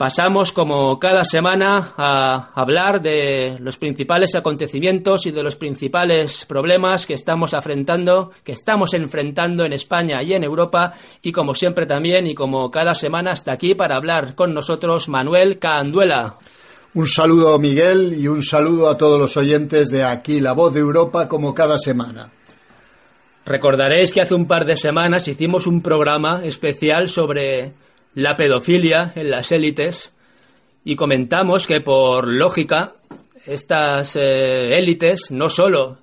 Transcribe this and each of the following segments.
Pasamos como cada semana a hablar de los principales acontecimientos y de los principales problemas que estamos afrontando, que estamos enfrentando en España y en Europa y como siempre también y como cada semana hasta aquí para hablar con nosotros Manuel Canduela. Un saludo Miguel y un saludo a todos los oyentes de aquí La Voz de Europa como cada semana. Recordaréis que hace un par de semanas hicimos un programa especial sobre la pedofilia en las élites y comentamos que por lógica estas eh, élites no solo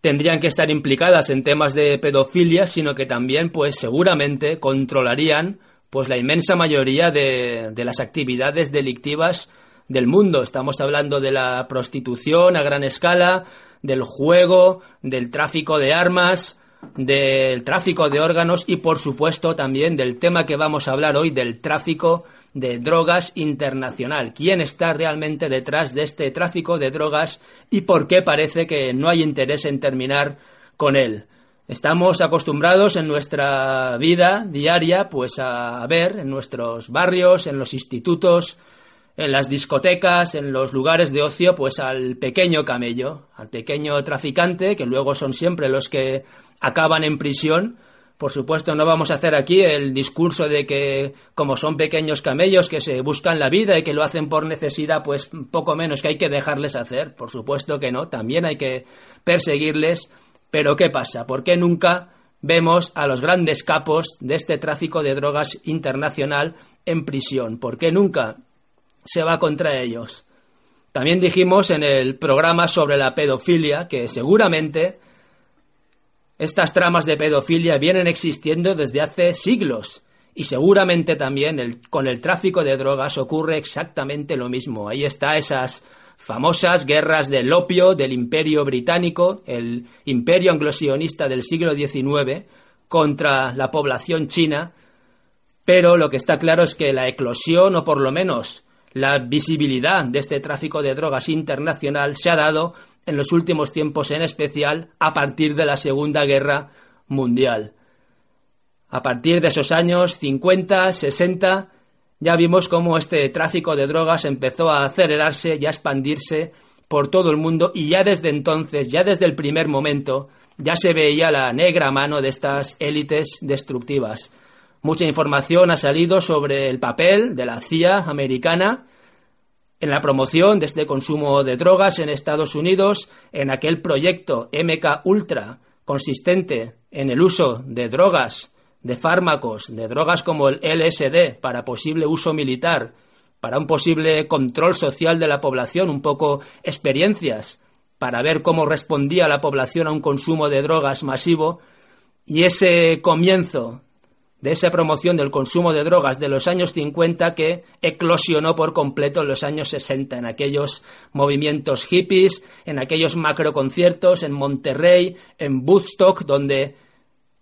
tendrían que estar implicadas en temas de pedofilia, sino que también pues seguramente controlarían pues la inmensa mayoría de, de las actividades delictivas del mundo. Estamos hablando de la prostitución a gran escala, del juego, del tráfico de armas, del tráfico de órganos y por supuesto también del tema que vamos a hablar hoy, del tráfico de drogas internacional. ¿Quién está realmente detrás de este tráfico de drogas y por qué parece que no hay interés en terminar con él? Estamos acostumbrados en nuestra vida diaria pues a ver en nuestros barrios, en los institutos, en las discotecas, en los lugares de ocio, pues al pequeño camello, al pequeño traficante, que luego son siempre los que acaban en prisión. Por supuesto, no vamos a hacer aquí el discurso de que, como son pequeños camellos que se buscan la vida y que lo hacen por necesidad, pues poco menos que hay que dejarles hacer. Por supuesto que no, también hay que perseguirles. Pero ¿qué pasa? ¿Por qué nunca vemos a los grandes capos de este tráfico de drogas internacional en prisión? ¿Por qué nunca se va contra ellos? También dijimos en el programa sobre la pedofilia que seguramente estas tramas de pedofilia vienen existiendo desde hace siglos y seguramente también con el tráfico de drogas ocurre exactamente lo mismo. Ahí está esas famosas guerras del opio del imperio británico, el imperio anglosionista del siglo XIX, contra la población china, pero lo que está claro es que la eclosión, o por lo menos la visibilidad de este tráfico de drogas internacional, se ha dado en los últimos tiempos en especial a partir de la Segunda Guerra Mundial. A partir de esos años 50, 60, ya vimos cómo este tráfico de drogas empezó a acelerarse y a expandirse por todo el mundo y ya desde entonces, ya desde el primer momento, ya se veía la negra mano de estas élites destructivas. Mucha información ha salido sobre el papel de la CIA americana en la promoción de este consumo de drogas en Estados Unidos, en aquel proyecto MK Ultra consistente en el uso de drogas, de fármacos, de drogas como el LSD para posible uso militar, para un posible control social de la población, un poco experiencias para ver cómo respondía la población a un consumo de drogas masivo, y ese comienzo de esa promoción del consumo de drogas de los años 50 que eclosionó por completo en los años 60, en aquellos movimientos hippies, en aquellos macroconciertos en Monterrey, en Woodstock, donde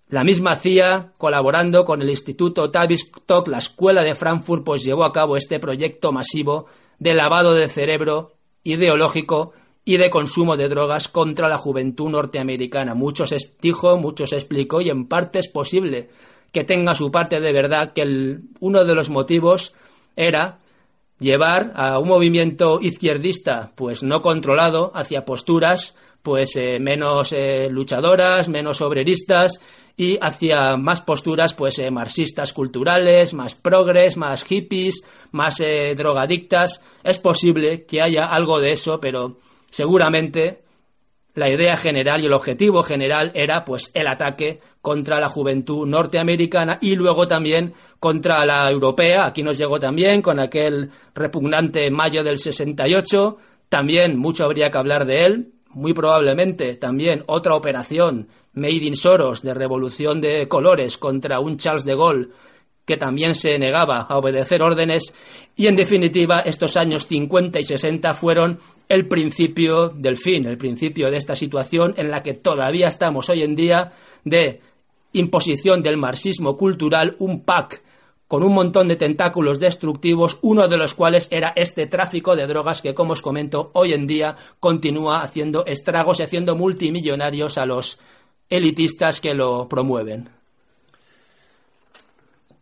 la misma CIA, colaborando con el Instituto Tavistock, la Escuela de Frankfurt, pues llevó a cabo este proyecto masivo de lavado de cerebro ideológico y de consumo de drogas contra la juventud norteamericana. Muchos dijo, muchos explicó y en parte es posible que tenga su parte de verdad, que uno de los motivos era llevar a un movimiento izquierdista pues no controlado hacia posturas pues eh, menos eh, luchadoras, menos obreristas y hacia más posturas pues eh, marxistas culturales, más progres, más hippies, más drogadictas. Es posible que haya algo de eso, pero seguramente la idea general y el objetivo general era pues el ataque contra la juventud norteamericana y luego también contra la europea. Aquí nos llegó también con aquel repugnante mayo del 68. También mucho habría que hablar de él. Muy probablemente también otra operación Made in Soros de revolución de colores contra un Charles de Gaulle que también se negaba a obedecer órdenes y en definitiva estos años 50 y 60 fueron el principio del fin, el principio de esta situación en la que todavía estamos hoy en día de imposición del marxismo cultural, un pack con un montón de tentáculos destructivos, uno de los cuales era este tráfico de drogas que, como os comento, hoy en día continúa haciendo estragos y haciendo multimillonarios a los elitistas que lo promueven.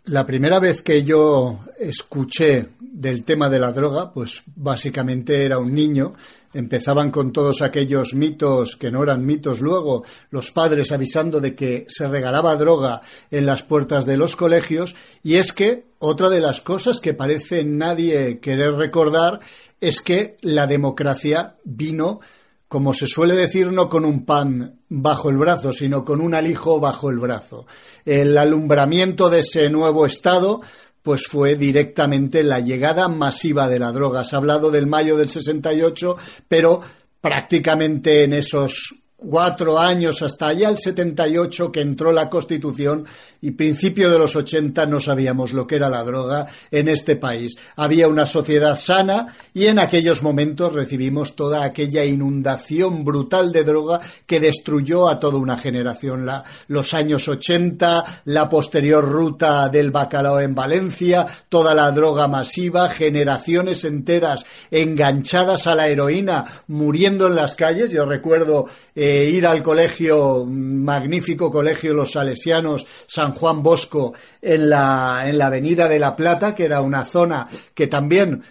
La primera vez que yo escuché del tema de la droga, pues básicamente era un niño. Empezaban con todos aquellos mitos que no eran mitos luego, los padres avisando de que se regalaba droga en las puertas de los colegios. Y es que otra de las cosas que parece nadie querer recordar es que la democracia vino como se suele decir, no con un pan bajo el brazo, sino con un alijo bajo el brazo. El alumbramiento de ese nuevo Estado pues fue directamente la llegada masiva de la droga. Se ha hablado del mayo del 68, pero prácticamente en esos cuatro años hasta allá el 78 que entró la Constitución y principio de los 80 no sabíamos lo que era la droga en este país. Había una sociedad sana y en aquellos momentos recibimos toda aquella inundación brutal de droga que destruyó a toda una generación. Los años 80, la posterior ruta del bacalao en Valencia, toda la droga masiva, generaciones enteras enganchadas a la heroína, muriendo en las calles. Yo recuerdo eh, ir al colegio, magnífico colegio Los Salesianos, San Juan Bosco, en la, en la Avenida de la Plata, que era una zona que también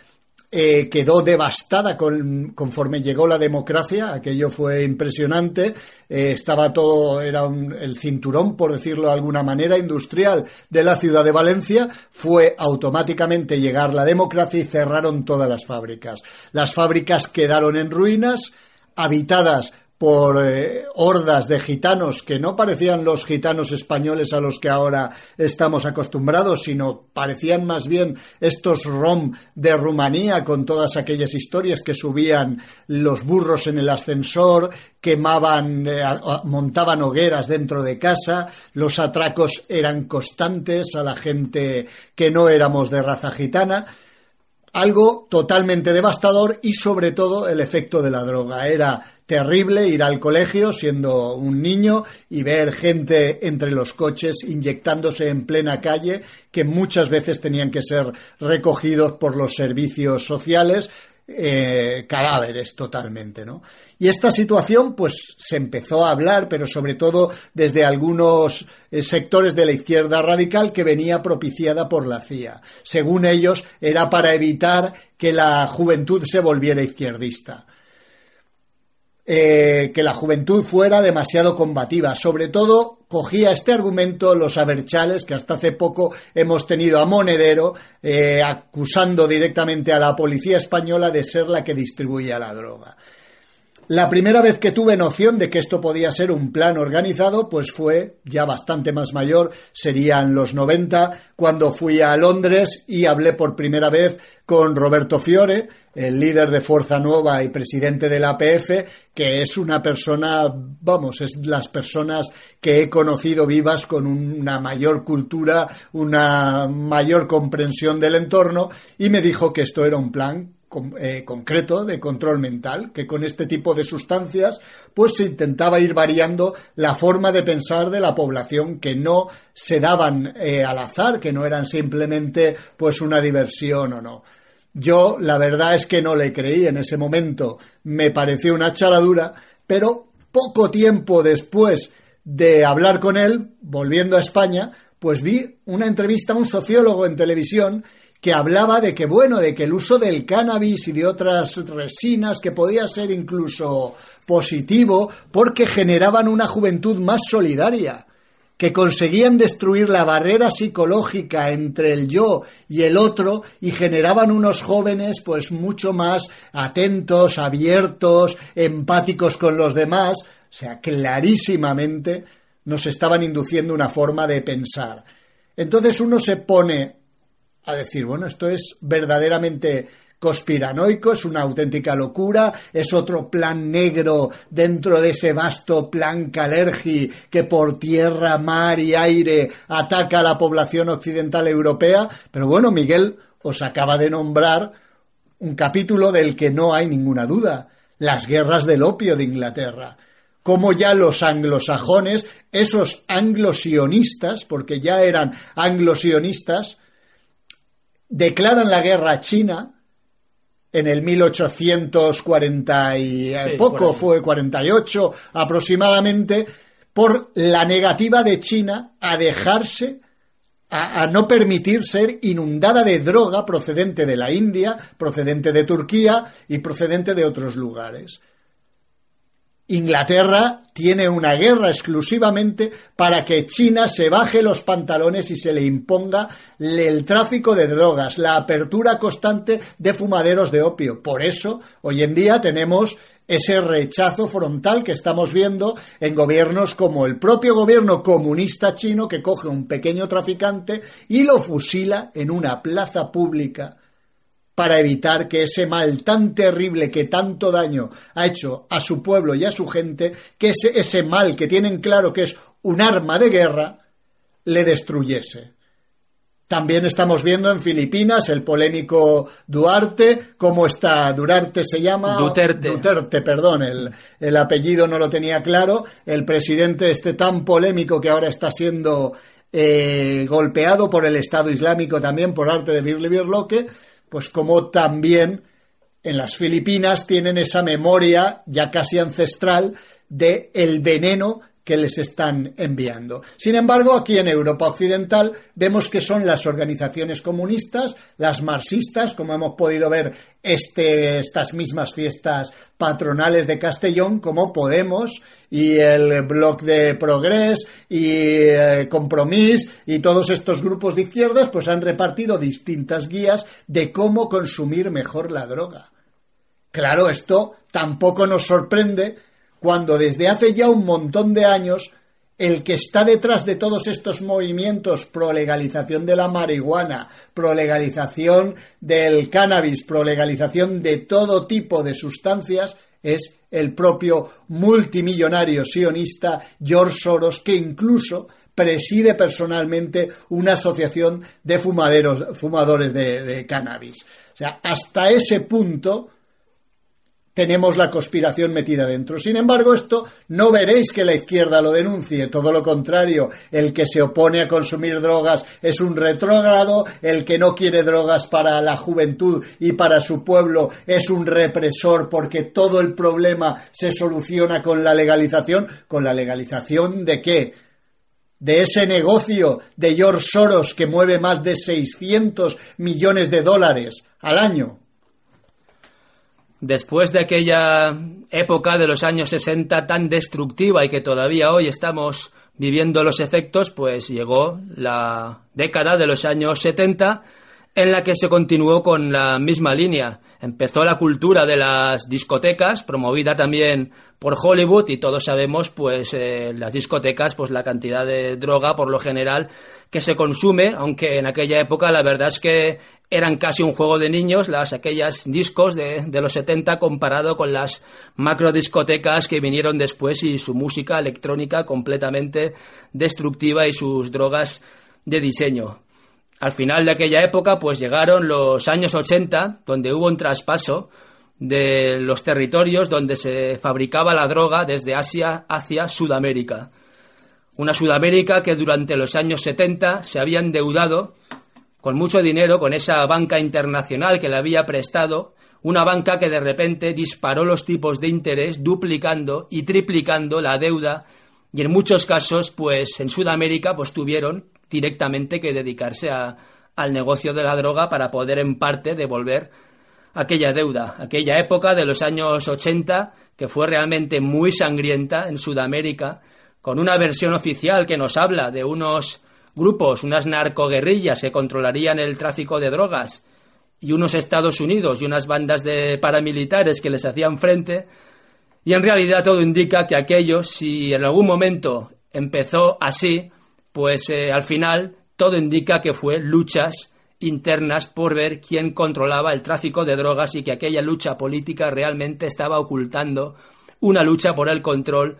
eh, quedó devastada conforme llegó la democracia, aquello fue impresionante, eh, estaba todo, era el cinturón, por decirlo de alguna manera, industrial de la ciudad de Valencia, fue automáticamente llegar la democracia y cerraron todas las fábricas. Las fábricas quedaron en ruinas, habitadas por eh, hordas de gitanos que no parecían los gitanos españoles a los que ahora estamos acostumbrados, sino parecían más bien estos rom de Rumanía con todas aquellas historias que subían los burros en el ascensor, quemaban, eh, montaban hogueras dentro de casa, los atracos eran constantes a la gente que no éramos de raza gitana algo totalmente devastador y sobre todo el efecto de la droga. Era terrible ir al colegio siendo un niño y ver gente entre los coches inyectándose en plena calle que muchas veces tenían que ser recogidos por los servicios sociales eh, cadáveres totalmente, ¿no? Y esta situación, pues, se empezó a hablar, pero sobre todo desde algunos eh, sectores de la izquierda radical que venía propiciada por la CIA. Según ellos, era para evitar que la juventud se volviera izquierdista. Eh, que la juventud fuera demasiado combativa. Sobre todo cogía este argumento los aberchales, que hasta hace poco hemos tenido a Monedero eh, acusando directamente a la policía española de ser la que distribuía la droga. La primera vez que tuve noción de que esto podía ser un plan organizado, pues fue ya bastante más mayor, serían los 90, cuando fui a Londres y hablé por primera vez con Roberto Fiore, el líder de Fuerza Nueva y presidente de la APF, que es una persona, vamos, es las personas que he conocido vivas con una mayor cultura, una mayor comprensión del entorno, y me dijo que esto era un plan eh, concreto de control mental, que con este tipo de sustancias pues se intentaba ir variando la forma de pensar de la población, que no se daban eh, al azar, que no eran simplemente pues una diversión o no. Yo la verdad es que no le creí en ese momento, me pareció una charadura, pero poco tiempo después de hablar con él, volviendo a España, pues vi una entrevista a un sociólogo en televisión que hablaba de que, bueno, de que el uso del cannabis y de otras resinas que podía ser incluso positivo porque generaban una juventud más solidaria, que conseguían destruir la barrera psicológica entre el yo y el otro y generaban unos jóvenes pues mucho más atentos, abiertos, empáticos con los demás, o sea, clarísimamente nos estaban induciendo una forma de pensar. Entonces uno se pone a decir, bueno, esto es verdaderamente conspiranoico, es una auténtica locura, es otro plan negro dentro de ese vasto plan Calergi que por tierra, mar y aire ataca a la población occidental europea. Pero bueno, Miguel os acaba de nombrar un capítulo del que no hay ninguna duda, las guerras del opio de Inglaterra como ya los anglosajones, esos anglosionistas, porque ya eran anglosionistas, declaran la guerra a China en el 1840 y poco, fue 48 aproximadamente, por la negativa de China a dejarse, a, a, no permitir ser inundada de droga procedente de la India, procedente de Turquía y procedente de otros lugares. Inglaterra tiene una guerra exclusivamente para que China se baje los pantalones y se le imponga el tráfico de drogas, la apertura constante de fumaderos de opio. Por eso, hoy en día tenemos ese rechazo frontal que estamos viendo en gobiernos como el propio gobierno comunista chino que coge un pequeño traficante y lo fusila en una plaza pública para evitar que ese mal tan terrible que tanto daño ha hecho a su pueblo y a su gente, que ese, ese mal que tienen claro que es un arma de guerra, le destruyese. También estamos viendo en Filipinas el polémico Duarte, cómo está, Durarte se llama. Duterte. Duterte, perdón, el, el apellido no lo tenía claro. El presidente este tan polémico que ahora está siendo eh, golpeado por el Estado Islámico también por arte de Birli Birloque pues como también en las Filipinas tienen esa memoria ya casi ancestral de el veneno que les están enviando. Sin embargo, aquí en Europa Occidental vemos que son las organizaciones comunistas, las marxistas, como hemos podido ver este, estas mismas fiestas patronales de Castellón, como Podemos y el Bloc de Progres y eh, Compromís y todos estos grupos de izquierdas, pues han repartido distintas guías de cómo consumir mejor la droga. Claro, esto tampoco nos sorprende cuando desde hace ya un montón de años el que está detrás de todos estos movimientos pro legalización de la marihuana, pro legalización del cannabis, pro legalización de todo tipo de sustancias, es el propio multimillonario sionista George Soros, que incluso preside personalmente una asociación de fumaderos, fumadores de, de cannabis. O sea, hasta ese punto tenemos la conspiración metida dentro. Sin embargo, esto no veréis que la izquierda lo denuncie, todo lo contrario, el que se opone a consumir drogas es un retrógrado, el que no quiere drogas para la juventud y para su pueblo es un represor porque todo el problema se soluciona con la legalización. ¿Con la legalización de qué? de ese negocio de George Soros que mueve más de 600 millones de dólares al año después de aquella época de los años 60 tan destructiva y que todavía hoy estamos viviendo los efectos, pues llegó la década de los años 70 en la que se continuó con la misma línea. Empezó la cultura de las discotecas, promovida también por Hollywood y todos sabemos pues eh, las discotecas pues la cantidad de droga por lo general que se consume, aunque en aquella época la verdad es que eran casi un juego de niños las aquellas discos de, de los 70 comparado con las macro discotecas que vinieron después y su música electrónica completamente destructiva y sus drogas de diseño. Al final de aquella época, pues llegaron los años 80, donde hubo un traspaso de los territorios donde se fabricaba la droga desde Asia hacia Sudamérica. Una Sudamérica que durante los años 70 se había endeudado con mucho dinero con esa banca internacional que le había prestado, una banca que de repente disparó los tipos de interés duplicando y triplicando la deuda y en muchos casos pues en Sudamérica pues tuvieron directamente que dedicarse a, al negocio de la droga para poder en parte devolver aquella deuda, aquella época de los años 80 que fue realmente muy sangrienta en Sudamérica, con una versión oficial que nos habla de unos grupos, unas narcoguerrillas que controlarían el tráfico de drogas y unos Estados Unidos y unas bandas de paramilitares que les hacían frente, y en realidad todo indica que aquello, si en algún momento empezó así, pues eh, al final todo indica que fue luchas internas por ver quién controlaba el tráfico de drogas y que aquella lucha política realmente estaba ocultando una lucha por el control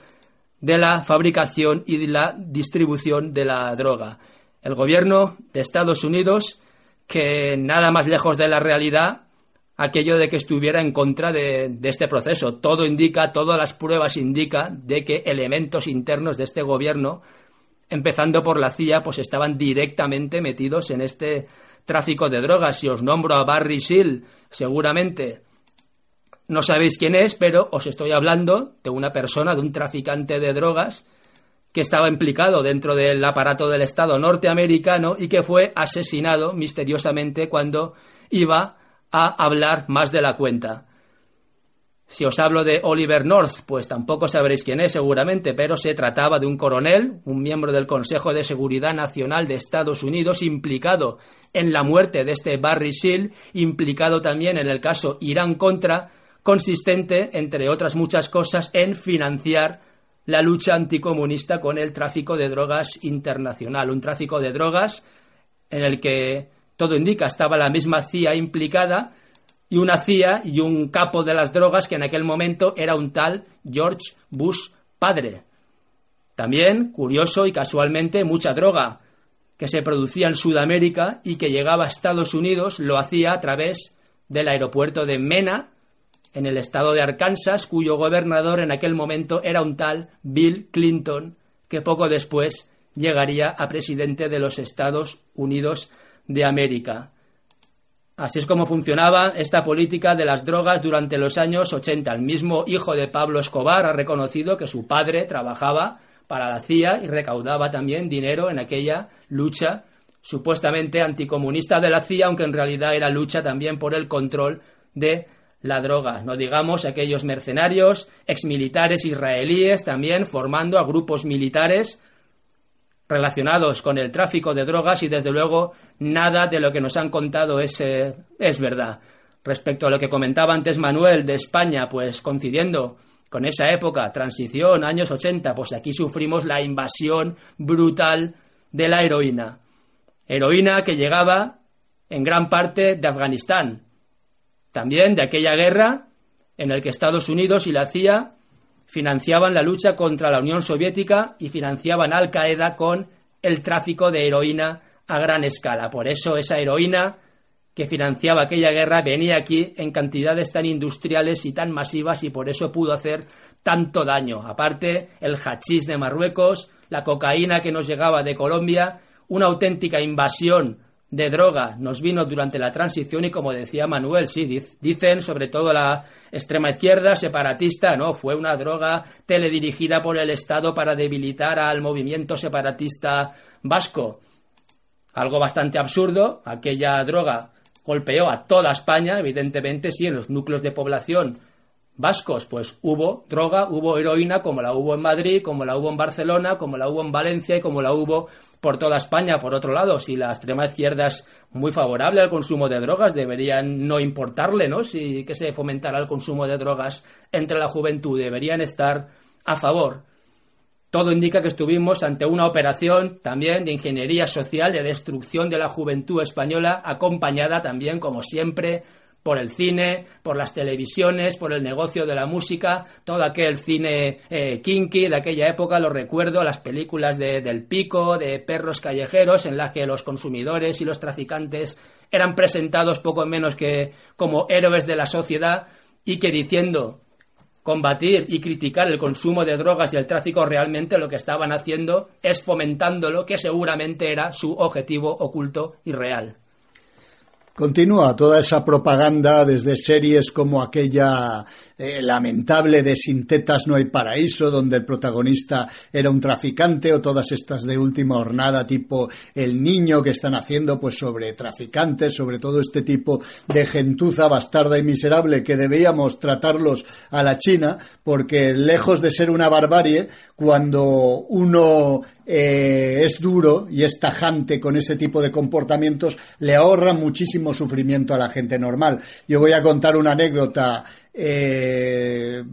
de la fabricación y de la distribución de la droga. El gobierno de Estados Unidos, que nada más lejos de la realidad, aquello de que estuviera en contra de, este proceso. Todo indica, todas las pruebas indican de que elementos internos de este gobierno, empezando por la CIA, pues estaban directamente metidos en este tráfico de drogas. Si os nombro a Barry Seal, seguramente no sabéis quién es, pero os estoy hablando de una persona, de un traficante de drogas que estaba implicado dentro del aparato del Estado norteamericano y que fue asesinado misteriosamente cuando iba a hablar más de la cuenta. Si os hablo de Oliver North, pues tampoco sabréis quién es seguramente, pero se trataba de un coronel, un miembro del Consejo de Seguridad Nacional de Estados Unidos, implicado en la muerte de este Barry Seal, implicado también en el caso Irán contra, consistente, entre otras muchas cosas, en financiar la lucha anticomunista con el tráfico de drogas internacional. Un tráfico de drogas en el que todo indica estaba la misma CIA implicada y una CIA y un capo de las drogas que en aquel momento era un tal George Bush padre. También, curioso y casualmente, mucha droga que se producía en Sudamérica y que llegaba a Estados Unidos lo hacía a través del aeropuerto de Mena, en el estado de Arkansas, cuyo gobernador en aquel momento era un tal Bill Clinton, que poco después llegaría a presidente de los Estados Unidos de América. Así es como funcionaba esta política de las drogas durante los años 80. El mismo hijo de Pablo Escobar ha reconocido que su padre trabajaba para la CIA y recaudaba también dinero en aquella lucha supuestamente anticomunista de la CIA, aunque en realidad era lucha también por el control de la droga. No digamos aquellos mercenarios, exmilitares israelíes también formando a grupos militares relacionados con el tráfico de drogas y desde luego nada de lo que nos han contado es, eh, es verdad. Respecto a lo que comentaba antes Manuel de España, pues coincidiendo con esa época, transición, años 80, pues aquí sufrimos la invasión brutal de la heroína. Heroína que llegaba en gran parte de Afganistán, también de aquella guerra en la que Estados Unidos y la CIA financiaban la lucha contra la Unión Soviética y financiaban Al Qaeda con el tráfico de heroína a gran escala. Por eso esa heroína que financiaba aquella guerra venía aquí en cantidades tan industriales y tan masivas y por eso pudo hacer tanto daño. Aparte, el hachís de Marruecos, la cocaína que nos llegaba de Colombia, una auténtica invasión de droga nos vino durante la transición y como decía Manuel, sí, dicen sobre todo la extrema izquierda separatista, no, fue una droga teledirigida por el Estado para debilitar al movimiento separatista vasco. Algo bastante absurdo, aquella droga golpeó a toda España, evidentemente sí, en los núcleos de población vascos, pues hubo droga, hubo heroína, como la hubo en Madrid, como la hubo en Barcelona, como la hubo en Valencia y como la hubo por toda España. Por otro lado, si la extrema izquierda es muy favorable al consumo de drogas, deberían no importarle, ¿no? Si que se fomentara el consumo de drogas entre la juventud, deberían estar a favor. Todo indica que estuvimos ante una operación también de ingeniería social, de destrucción de la juventud española, acompañada también, como siempre, por el cine, por las televisiones, por el negocio de la música, todo aquel cine eh, kinky de aquella época, lo recuerdo, las películas de, del pico, de perros callejeros, en las que los consumidores y los traficantes eran presentados poco menos que como héroes de la sociedad y que diciendo combatir y criticar el consumo de drogas y el tráfico realmente lo que estaban haciendo es fomentándolo, que seguramente era su objetivo oculto y real. Continúa toda esa propaganda desde series como aquella eh, lamentable de Sin tetas no hay paraíso, donde el protagonista era un traficante, o todas estas de última hornada, tipo El niño que están haciendo pues sobre traficantes, sobre todo este tipo de gentuza bastarda y miserable que debíamos tratarlos a la China, porque lejos de ser una barbarie, cuando uno eh, es duro y es tajante con ese tipo de comportamientos, le ahorra muchísimo sufrimiento a la gente normal. Yo voy a contar una anécdota eh,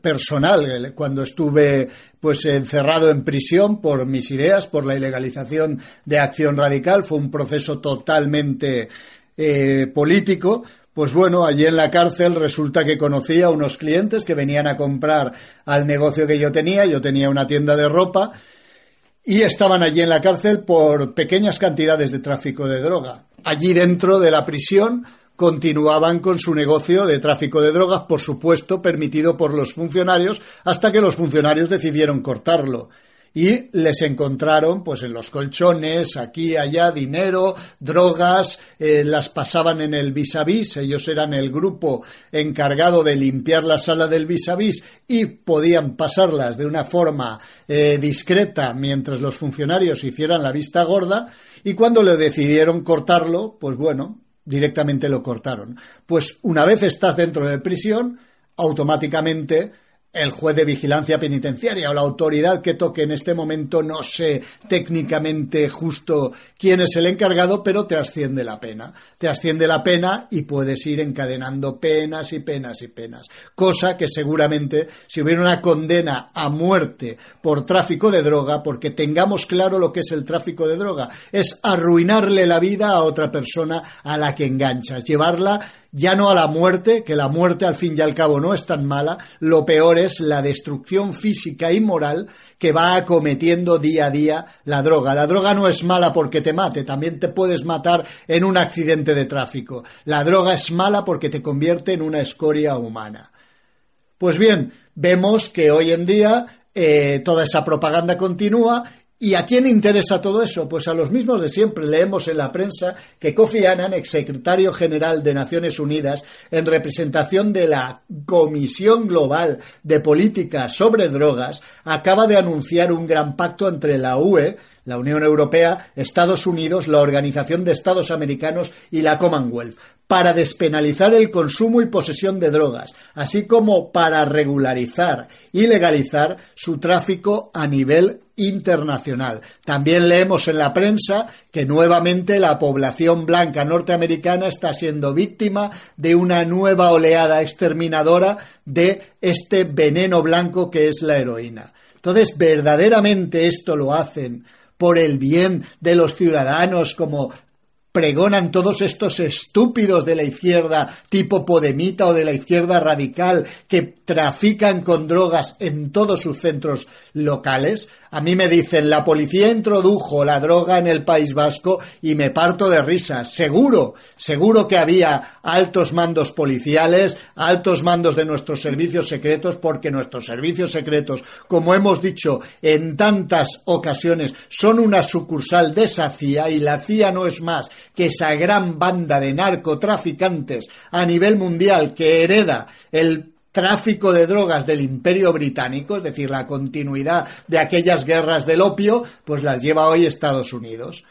personal cuando estuve pues encerrado en prisión por mis ideas, por la ilegalización de acción radical. Fue un proceso totalmente eh, político. Pues bueno, allí en la cárcel resulta que conocía a unos clientes que venían a comprar al negocio que yo tenía. Yo tenía una tienda de ropa y estaban allí en la cárcel por pequeñas cantidades de tráfico de droga. Allí dentro de la prisión continuaban con su negocio de tráfico de drogas, por supuesto, permitido por los funcionarios, hasta que los funcionarios decidieron cortarlo. Y les encontraron, pues en los colchones, aquí, allá, dinero, drogas, eh, las pasaban en el vis a vis. Ellos eran el grupo encargado de limpiar la sala del vis a vis y podían pasarlas de una forma eh, discreta mientras los funcionarios hicieran la vista gorda. Y cuando le decidieron cortarlo, pues bueno, directamente lo cortaron. Pues una vez estás dentro de prisión, automáticamente el juez de vigilancia penitenciaria o la autoridad que toque en este momento, no sé técnicamente justo quién es el encargado, pero te asciende la pena. Te asciende la pena y puedes ir encadenando penas y penas y penas. Cosa que seguramente si hubiera una condena a muerte por tráfico de droga, porque tengamos claro lo que es el tráfico de droga, es arruinarle la vida a otra persona a la que enganchas, llevarla ya no a la muerte, que la muerte al fin y al cabo no es tan mala, lo peor es la destrucción física y moral que va acometiendo día a día la droga. La droga no es mala porque te mate, también te puedes matar en un accidente de tráfico. La droga es mala porque te convierte en una escoria humana. Pues bien, vemos que hoy en día eh, toda esa propaganda continúa ¿Y a quién interesa todo eso? Pues a los mismos de siempre. Leemos en la prensa que Kofi Annan, exsecretario general de Naciones Unidas, en representación de la Comisión Global de Política sobre Drogas, acaba de anunciar un gran pacto entre la UE, la Unión Europea, Estados Unidos, la Organización de Estados Americanos y la Commonwealth, para despenalizar el consumo y posesión de drogas, así como para regularizar y legalizar su tráfico a nivel internacional. También leemos en la prensa que nuevamente la población blanca norteamericana está siendo víctima de una nueva oleada exterminadora de este veneno blanco que es la heroína. Entonces, verdaderamente esto lo hacen por el bien de los ciudadanos como pregonan todos estos estúpidos de la izquierda tipo Podemita o de la izquierda radical que trafican con drogas en todos sus centros locales. A mí me dicen, la policía introdujo la droga en el País Vasco y me parto de risa. Seguro, seguro que había altos mandos policiales, altos mandos de nuestros servicios secretos, porque nuestros servicios secretos, como hemos dicho en tantas ocasiones, son una sucursal de esa CIA y la CIA no es más que esa gran banda de narcotraficantes a nivel mundial que hereda el tráfico de drogas del imperio británico, es decir, la continuidad de aquellas guerras del opio, pues las lleva hoy Estados Unidos.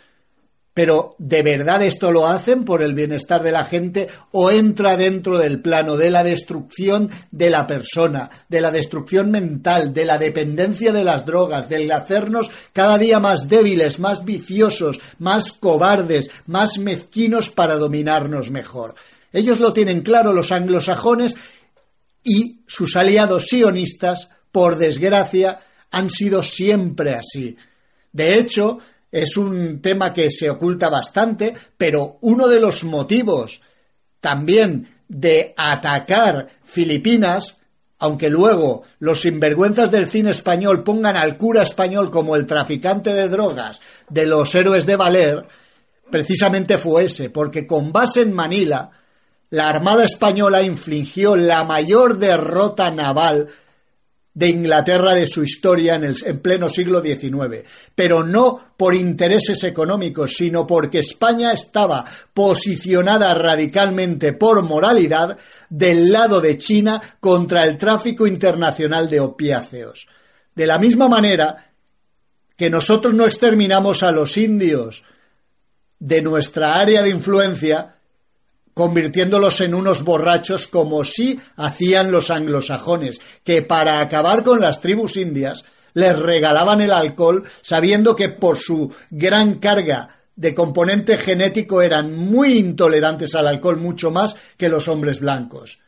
Pero ¿de verdad esto lo hacen por el bienestar de la gente o entra dentro del plano de la destrucción de la persona, de la destrucción mental, de la dependencia de las drogas, del hacernos cada día más débiles, más viciosos, más cobardes, más mezquinos para dominarnos mejor? Ellos lo tienen claro, los anglosajones, y sus aliados sionistas, por desgracia, han sido siempre así. De hecho, es un tema que se oculta bastante, pero uno de los motivos también de atacar Filipinas, aunque luego los sinvergüenzas del cine español pongan al cura español como el traficante de drogas de los héroes de Valer, precisamente fue ese, porque con base en Manila, la Armada Española infligió la mayor derrota naval de Inglaterra de su historia en, el, en pleno siglo XIX, pero no por intereses económicos, sino porque España estaba posicionada radicalmente por moralidad del lado de China contra el tráfico internacional de opiáceos. De la misma manera que nosotros no exterminamos a los indios de nuestra área de influencia, convirtiéndolos en unos borrachos como sí hacían los anglosajones, que para acabar con las tribus indias les regalaban el alcohol sabiendo que por su gran carga de componente genético eran muy intolerantes al alcohol mucho más que los hombres blancos.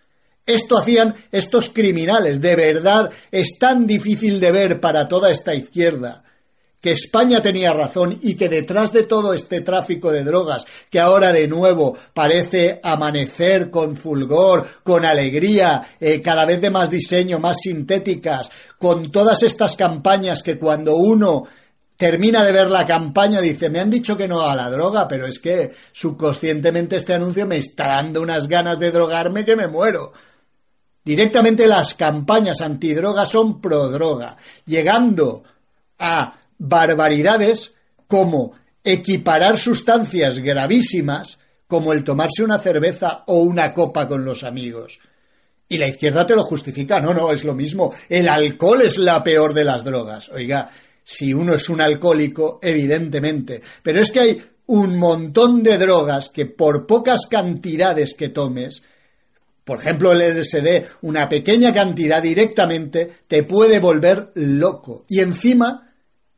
Esto hacían estos criminales. De verdad, es tan difícil de ver para toda esta izquierda que España tenía razón y que detrás de todo este tráfico de drogas, que ahora de nuevo parece amanecer con fulgor, con alegría, eh, cada vez de más diseño, más sintéticas, con todas estas campañas que cuando uno termina de ver la campaña, dice, me han dicho que no a la droga, pero es que subconscientemente este anuncio me está dando unas ganas de drogarme que me muero. Directamente las campañas antidroga son pro droga, llegando a barbaridades como equiparar sustancias gravísimas como el tomarse una cerveza o una copa con los amigos. Y la izquierda te lo justifica, no, no, es lo mismo. El alcohol es la peor de las drogas. Oiga, si uno es un alcohólico, evidentemente. Pero es que hay un montón de drogas que por pocas cantidades que tomes, por ejemplo el LSD, una pequeña cantidad directamente te puede volver loco. Y encima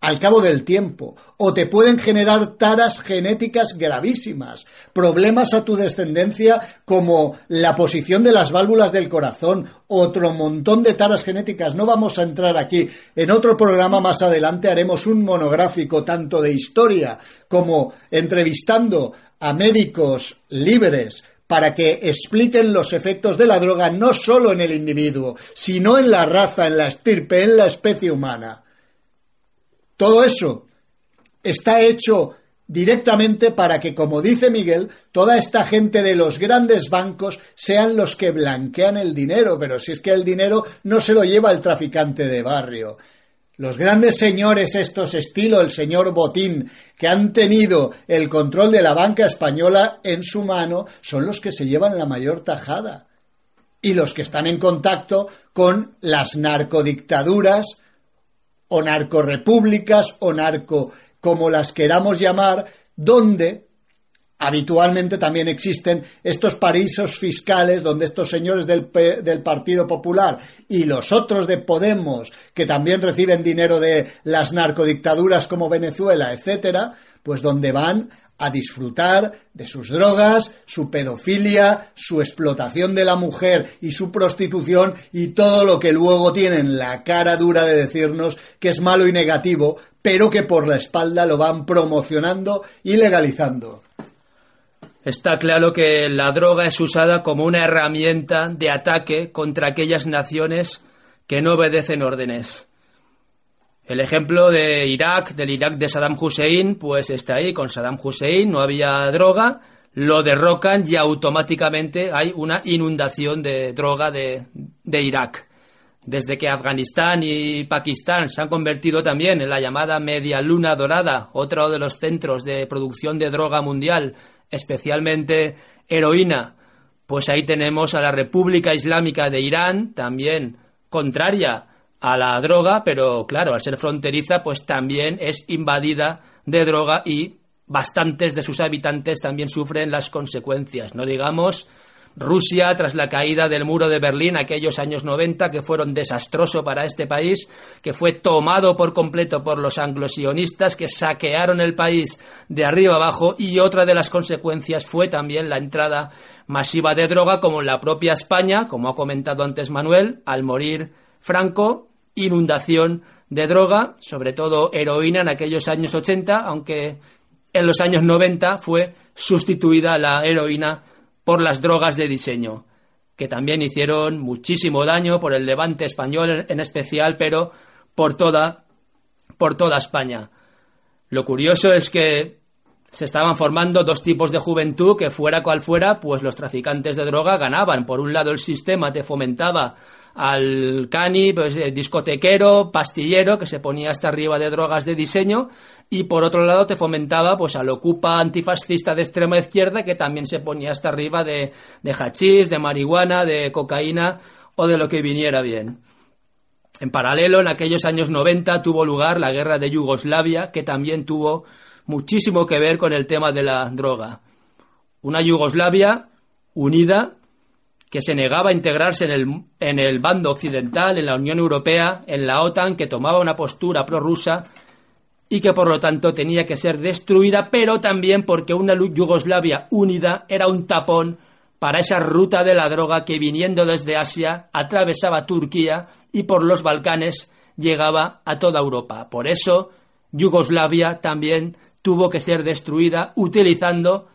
al cabo del tiempo, o te pueden generar taras genéticas gravísimas, problemas a tu descendencia como la posición de las válvulas del corazón, otro montón de taras genéticas. No vamos a entrar aquí. En otro programa más adelante haremos un monográfico tanto de historia como entrevistando a médicos libres para que expliquen los efectos de la droga no solo en el individuo, sino en la raza, en la estirpe, en la especie humana. Todo eso está hecho directamente para que, como dice Miguel, toda esta gente de los grandes bancos sean los que blanquean el dinero, pero si es que el dinero no se lo lleva el traficante de barrio. Los grandes señores estos estilo el señor Botín, que han tenido el control de la banca española en su mano, son los que se llevan la mayor tajada. Y los que están en contacto con las narcodictaduras o narcorepúblicas o narco como las queramos llamar, donde habitualmente también existen estos paraísos fiscales donde estos señores del, del, Partido Popular y los otros de Podemos, que también reciben dinero de las narcodictaduras como Venezuela, etcétera, pues donde van a disfrutar de sus drogas, su pedofilia, su explotación de la mujer y su prostitución y todo lo que luego tienen la cara dura de decirnos que es malo y negativo, pero que por la espalda lo van promocionando y legalizando. Está claro que la droga es usada como una herramienta de ataque contra aquellas naciones que no obedecen órdenes. El ejemplo de Irak, del Irak de Saddam Hussein, pues está ahí, con Saddam Hussein no había droga, lo derrocan y automáticamente hay una inundación de droga de, Irak. Desde que Afganistán y Pakistán se han convertido también en la llamada media luna dorada, otro de los centros de producción de droga mundial, especialmente heroína, pues ahí tenemos a la República Islámica de Irán, también contraria a la droga, pero claro, al ser fronteriza, pues también es invadida de droga y bastantes de sus habitantes también sufren las consecuencias. No digamos Rusia tras la caída del muro de Berlín, aquellos años 90 que fueron desastrosos para este país, que fue tomado por completo por los anglosionistas que saquearon el país de arriba abajo y otra de las consecuencias fue también la entrada masiva de droga como en la propia España, como ha comentado antes Manuel, al morir Franco inundación de droga, sobre todo heroína en aquellos años 80, aunque en los años 90 fue sustituida la heroína por las drogas de diseño, que también hicieron muchísimo daño por el levante español en especial, pero por toda, por toda España. Lo curioso es que se estaban formando dos tipos de juventud que fuera cual fuera, pues los traficantes de droga ganaban. Por un lado el sistema te fomentaba al cani, pues, eh, discotequero, pastillero, que se ponía hasta arriba de drogas de diseño, y por otro lado te fomentaba pues al ocupa antifascista de extrema izquierda, que también se ponía hasta arriba de, de hachís, de marihuana, de cocaína o de lo que viniera bien. En paralelo, en aquellos años 90 tuvo lugar la guerra de Yugoslavia, que también tuvo muchísimo que ver con el tema de la droga. Una Yugoslavia unida que se negaba a integrarse en el, en el bando occidental, en la Unión Europea, en la OTAN, que tomaba una postura prorrusa y que por lo tanto tenía que ser destruida, pero también porque una Yugoslavia unida era un tapón para esa ruta de la droga que viniendo desde Asia atravesaba Turquía y por los Balcanes llegaba a toda Europa. Por eso Yugoslavia también tuvo que ser destruida utilizando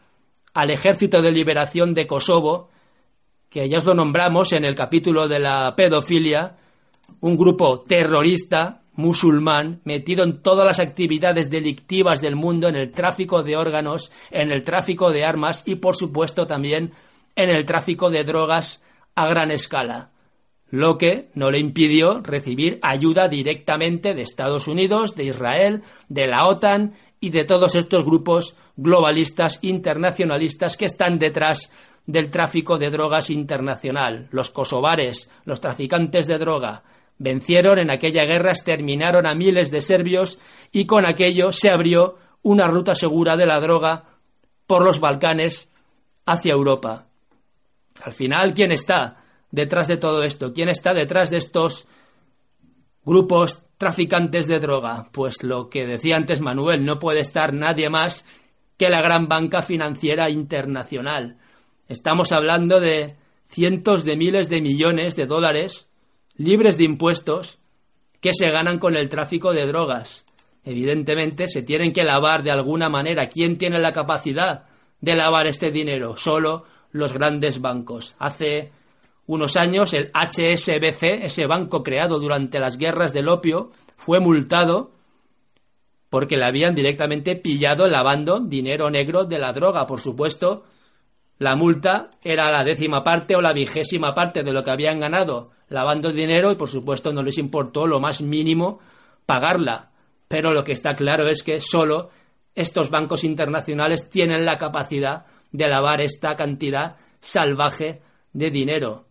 al Ejército de Liberación de Kosovo, que ya os lo nombramos en el capítulo de la pedofilia, un grupo terrorista musulmán metido en todas las actividades delictivas del mundo, en el tráfico de órganos, en el tráfico de armas y, por supuesto, también en el tráfico de drogas a gran escala, lo que no le impidió recibir ayuda directamente de Estados Unidos, de Israel, de la OTAN y de todos estos grupos globalistas internacionalistas que están detrás del tráfico de drogas internacional. Los kosovares, los traficantes de droga, vencieron en aquella guerra, exterminaron a miles de serbios y con aquello se abrió una ruta segura de la droga por los Balcanes hacia Europa. Al final, ¿quién está detrás de todo esto? ¿Quién está detrás de estos grupos traficantes de droga? Pues lo que decía antes Manuel, no puede estar nadie más que la gran banca financiera internacional. Estamos hablando de cientos de miles de millones de dólares libres de impuestos que se ganan con el tráfico de drogas. Evidentemente se tienen que lavar de alguna manera. ¿Quién tiene la capacidad de lavar este dinero? Solo los grandes bancos. Hace unos años el HSBC, ese banco creado durante las guerras del opio, fue multado porque le habían directamente pillado lavando dinero negro de la droga. Por supuesto, la multa era la décima parte o la vigésima parte de lo que habían ganado lavando dinero y por supuesto no les importó lo más mínimo pagarla. Pero lo que está claro es que solo estos bancos internacionales tienen la capacidad de lavar esta cantidad salvaje de dinero.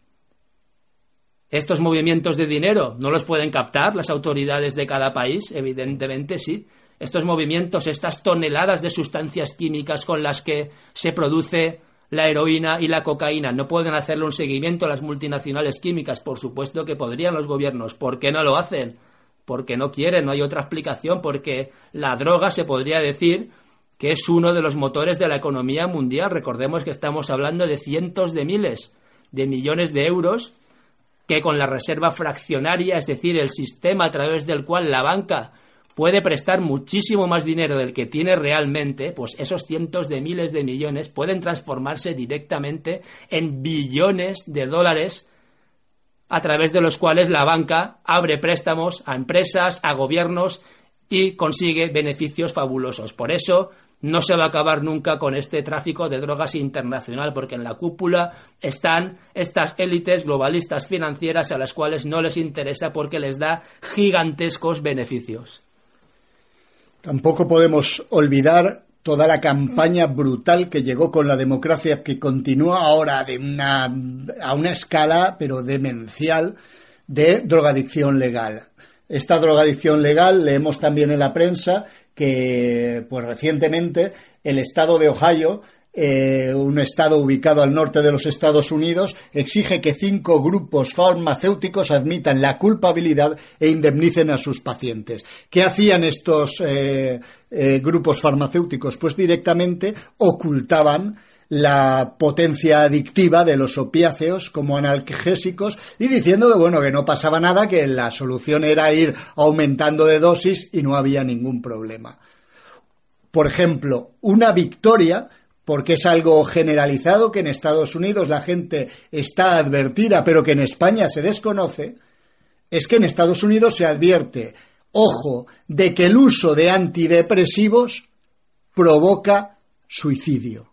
Estos movimientos de dinero no los pueden captar las autoridades de cada país, evidentemente sí. Estos movimientos, estas toneladas de sustancias químicas con las que se produce la heroína y la cocaína, no pueden hacerle un seguimiento a las multinacionales químicas, por supuesto que podrían los gobiernos. ¿Por qué no lo hacen? Porque no quieren, no hay otra explicación, porque la droga se podría decir que es uno de los motores de la economía mundial. Recordemos que estamos hablando de cientos de miles de millones de euros que con la reserva fraccionaria, es decir, el sistema a través del cual la banca puede prestar muchísimo más dinero del que tiene realmente, pues esos cientos de miles de millones pueden transformarse directamente en billones de dólares a través de los cuales la banca abre préstamos a empresas, a gobiernos y consigue beneficios fabulosos. Por eso no se va a acabar nunca con este tráfico de drogas internacional, porque en la cúpula están estas élites globalistas financieras a las cuales no les interesa porque les da gigantescos beneficios. Tampoco podemos olvidar toda la campaña brutal que llegó con la democracia, que continúa ahora de una, a una escala, pero demencial, de drogadicción legal. Esta drogadicción legal leemos también en la prensa que, pues recientemente, el estado de Ohio eh, un estado ubicado al norte de los Estados Unidos, exige que cinco grupos farmacéuticos admitan la culpabilidad e indemnicen a sus pacientes. ¿Qué hacían estos eh, eh, grupos farmacéuticos? Pues directamente ocultaban la potencia adictiva de los opiáceos como analgésicos y diciendo que bueno que no pasaba nada que la solución era ir aumentando de dosis y no había ningún problema. Por ejemplo, una victoria porque es algo generalizado que en Estados Unidos la gente está advertida, pero que en España se desconoce, es que en Estados Unidos se advierte, ojo, de que el uso de antidepresivos provoca suicidio.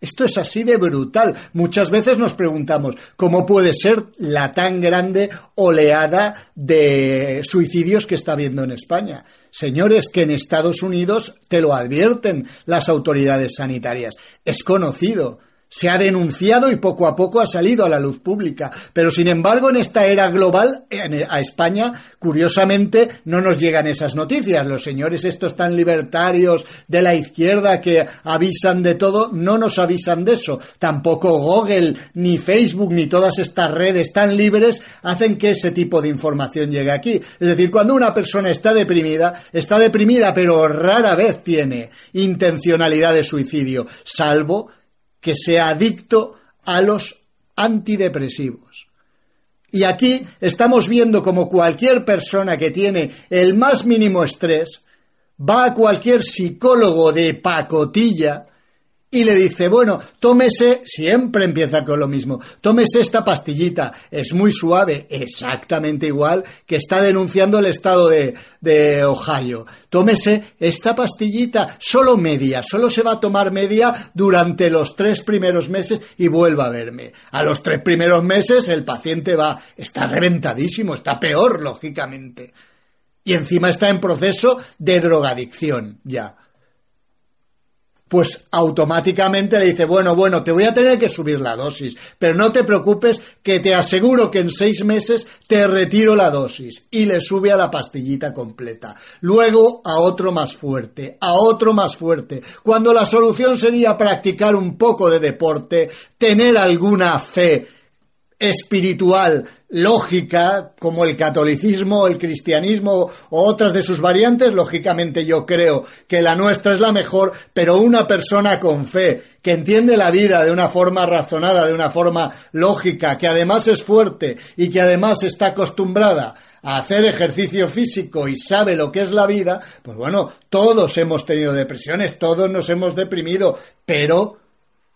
Esto es así de brutal. Muchas veces nos preguntamos cómo puede ser la tan grande oleada de suicidios que está habiendo en España. Señores, que en Estados Unidos te lo advierten las autoridades sanitarias. Es conocido se ha denunciado y poco a poco ha salido a la luz pública. Pero sin embargo, en esta era global, a España, curiosamente, no nos llegan esas noticias. Los señores estos tan libertarios de la izquierda que avisan de todo, no nos avisan de eso. Tampoco Google, ni Facebook, ni todas estas redes tan libres hacen que ese tipo de información llegue aquí. Es decir, cuando una persona está deprimida, está deprimida, pero rara vez tiene intencionalidad de suicidio, salvo que sea adicto a los antidepresivos. Y aquí estamos viendo como cualquier persona que tiene el más mínimo estrés va a cualquier psicólogo de pacotilla y le dice, bueno, tómese, siempre empieza con lo mismo, tómese esta pastillita, es muy suave, exactamente igual que está denunciando el estado de, de Ohio. Tómese esta pastillita, solo media, solo se va a tomar media durante los tres primeros meses y vuelva a verme. A los tres primeros meses el paciente va, está reventadísimo, está peor, lógicamente. Y encima está en proceso de drogadicción, ya pues automáticamente le dice, bueno, bueno, te voy a tener que subir la dosis, pero no te preocupes que te aseguro que en seis meses te retiro la dosis y le sube a la pastillita completa. Luego a otro más fuerte, a otro más fuerte, cuando la solución sería practicar un poco de deporte, tener alguna fe espiritual, lógica, como el catolicismo, el cristianismo o otras de sus variantes, lógicamente yo creo que la nuestra es la mejor, pero una persona con fe, que entiende la vida de una forma razonada, de una forma lógica, que además es fuerte y que además está acostumbrada a hacer ejercicio físico y sabe lo que es la vida, pues bueno, todos hemos tenido depresiones, todos nos hemos deprimido, pero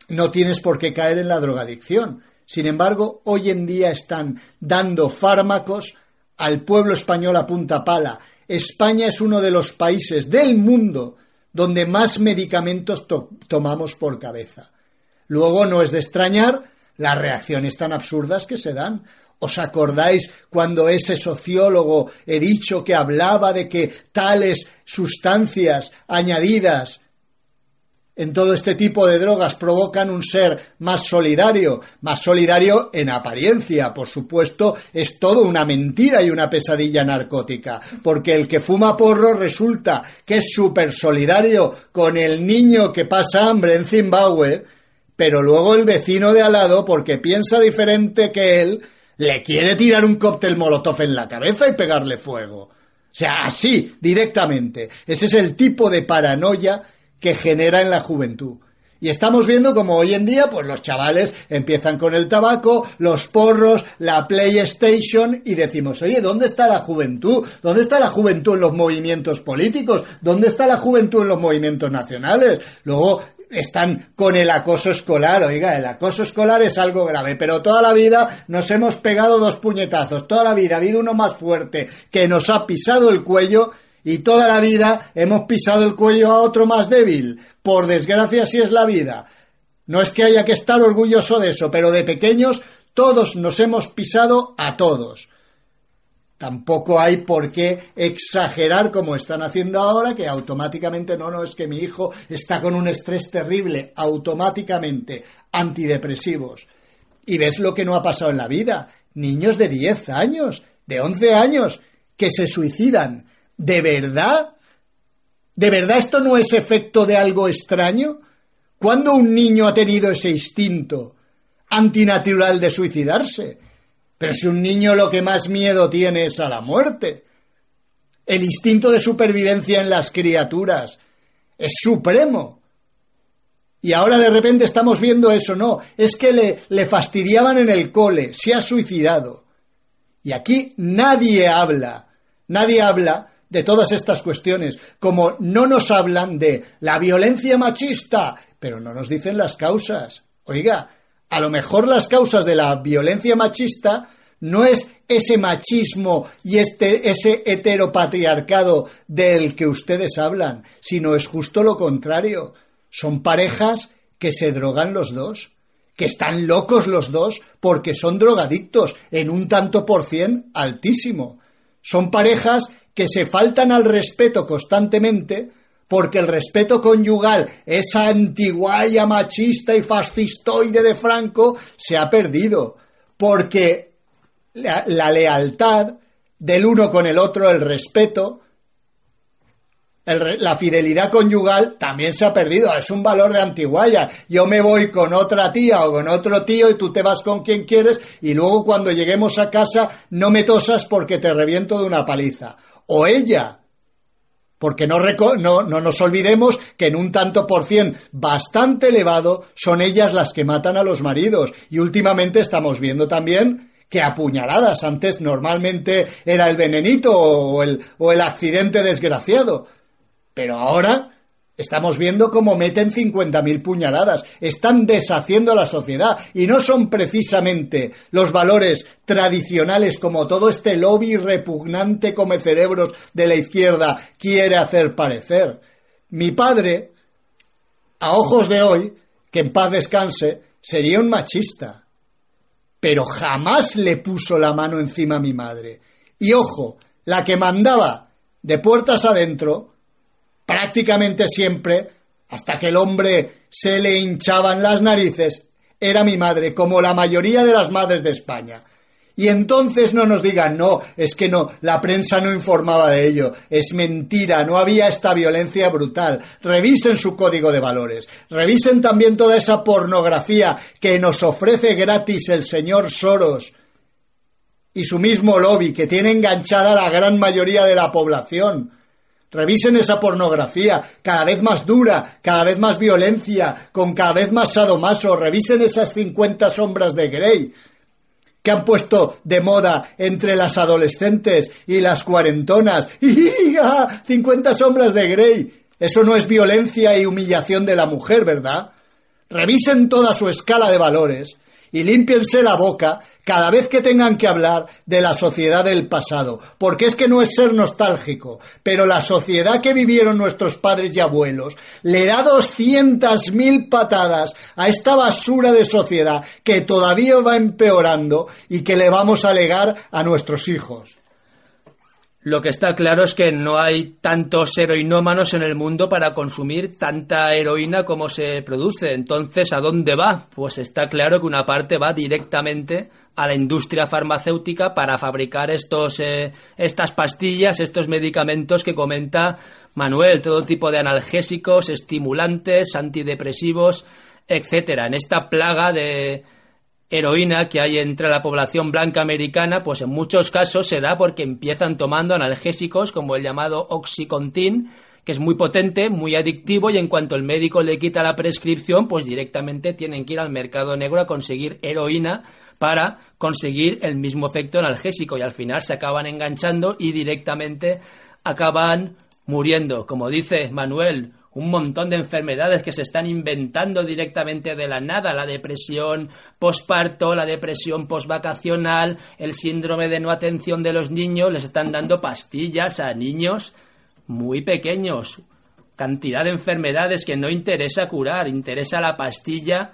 no tienes por qué caer en la drogadicción sin embargo, hoy en día están dando fármacos al pueblo español a punta pala. España es uno de los países del mundo donde más medicamentos tomamos por cabeza. Luego no es de extrañar las reacciones tan absurdas que se dan. ¿Os acordáis cuando ese sociólogo he dicho que hablaba de que tales sustancias añadidas en todo este tipo de drogas provocan un ser más solidario, más solidario en apariencia, por supuesto, es todo una mentira y una pesadilla narcótica, porque el que fuma porro resulta que es súper solidario con el niño que pasa hambre en Zimbabue, pero luego el vecino de al lado, porque piensa diferente que él, le quiere tirar un cóctel molotov en la cabeza y pegarle fuego. O sea, así, directamente. Ese es el tipo de paranoia que genera en la juventud. Y estamos viendo como hoy en día, pues los chavales empiezan con el tabaco, los porros, la PlayStation y decimos, oye, ¿dónde está la juventud? ¿Dónde está la juventud en los movimientos políticos? ¿Dónde está la juventud en los movimientos nacionales? Luego están con el acoso escolar. Oiga, el acoso escolar es algo grave, pero toda la vida nos hemos pegado dos puñetazos. Toda la vida ha habido uno más fuerte que nos ha pisado el cuello y toda la vida hemos pisado el cuello a otro más débil. Por desgracia, así es la vida. No es que haya que estar orgulloso de eso, pero de pequeños todos nos hemos pisado a todos. Tampoco hay por qué exagerar como están haciendo ahora, que automáticamente no, no, es que mi hijo está con un estrés terrible, automáticamente, antidepresivos. Y ves lo que no ha pasado en la vida. Niños de 10 años, de 11 años, que se suicidan ¿De verdad? ¿De verdad esto no es efecto de algo extraño? ¿Cuándo un niño ha tenido ese instinto antinatural de suicidarse? Pero si un niño lo que más miedo tiene es a la muerte. El instinto de supervivencia en las criaturas es supremo. Y ahora de repente estamos viendo eso, no, es que le, le fastidiaban en el cole, se ha suicidado. Y aquí nadie habla, nadie habla de todas estas cuestiones, como no nos hablan de la violencia machista, pero no nos dicen las causas. Oiga, a lo mejor las causas de la violencia machista no es ese machismo y este, ese heteropatriarcado del que ustedes hablan, sino es justo lo contrario. Son parejas que se drogan los dos, que están locos los dos porque son drogadictos en un tanto por cien altísimo. Son parejas que se faltan al respeto constantemente porque el respeto conyugal, esa antiguaya machista y fascistoide de Franco, se ha perdido, porque la, lealtad del uno con el otro, el respeto, el, la fidelidad conyugal también se ha perdido, es un valor de antiguaya. Yo me voy con otra tía o con otro tío y tú te vas con quien quieres y luego cuando lleguemos a casa no me tosas porque te reviento de una paliza o ella, porque no, no, no, nos olvidemos que en un tanto por cien bastante elevado son ellas las que matan a los maridos. Y últimamente estamos viendo también que apuñaladas. Antes normalmente era el venenito o el, o el accidente desgraciado. Pero ahora Estamos viendo cómo meten 50.000 puñaladas, están deshaciendo la sociedad y no son precisamente los valores tradicionales como todo este lobby repugnante come cerebros de la izquierda quiere hacer parecer. Mi padre, a ojos de hoy, que en paz descanse, sería un machista, pero jamás le puso la mano encima a mi madre. Y ojo, la que mandaba de puertas adentro, prácticamente siempre, hasta que el hombre se le hinchaban las narices, era mi madre, como la mayoría de las madres de España. Y entonces no nos digan, no, es que no, la prensa no informaba de ello, es mentira, no había esta violencia brutal. Revisen su código de valores, revisen también toda esa pornografía que nos ofrece gratis el señor Soros y su mismo lobby que tiene enganchada la gran mayoría de la población. Revisen esa pornografía, cada vez más dura, cada vez más violencia, con cada vez más sadomaso. Revisen esas 50 sombras de Grey que han puesto de moda entre las adolescentes y las cuarentonas. ¡Ja! 50 sombras de Grey. Eso no es violencia y humillación de la mujer, ¿verdad? Revisen toda su escala de valores y límpiense la boca cada vez que tengan que hablar de la sociedad del pasado, porque es que no es ser nostálgico, pero la sociedad que vivieron nuestros padres y abuelos le da doscientas mil patadas a esta basura de sociedad que todavía va empeorando y que le vamos a legar a nuestros hijos. Lo que está claro es que no hay tantos heroinómanos en el mundo para consumir tanta heroína como se produce. Entonces, ¿a dónde va? Pues está claro que una parte va directamente a la industria farmacéutica para fabricar estos, eh, estas pastillas, estos medicamentos que comenta Manuel, todo tipo de analgésicos, estimulantes, antidepresivos, etcétera. En esta plaga de, heroína que hay entre la población blanca americana, pues en muchos casos se da porque empiezan tomando analgésicos como el llamado Oxycontin, que es muy potente, muy adictivo y en cuanto el médico le quita la prescripción, pues directamente tienen que ir al mercado negro a conseguir heroína para conseguir el mismo efecto analgésico y al final se acaban enganchando y directamente acaban muriendo. Como dice Manuel, un montón de enfermedades que se están inventando directamente de la nada, la depresión posparto, la depresión posvacacional, el síndrome de no atención de los niños, les están dando pastillas a niños muy pequeños, cantidad de enfermedades que no interesa curar, interesa la pastilla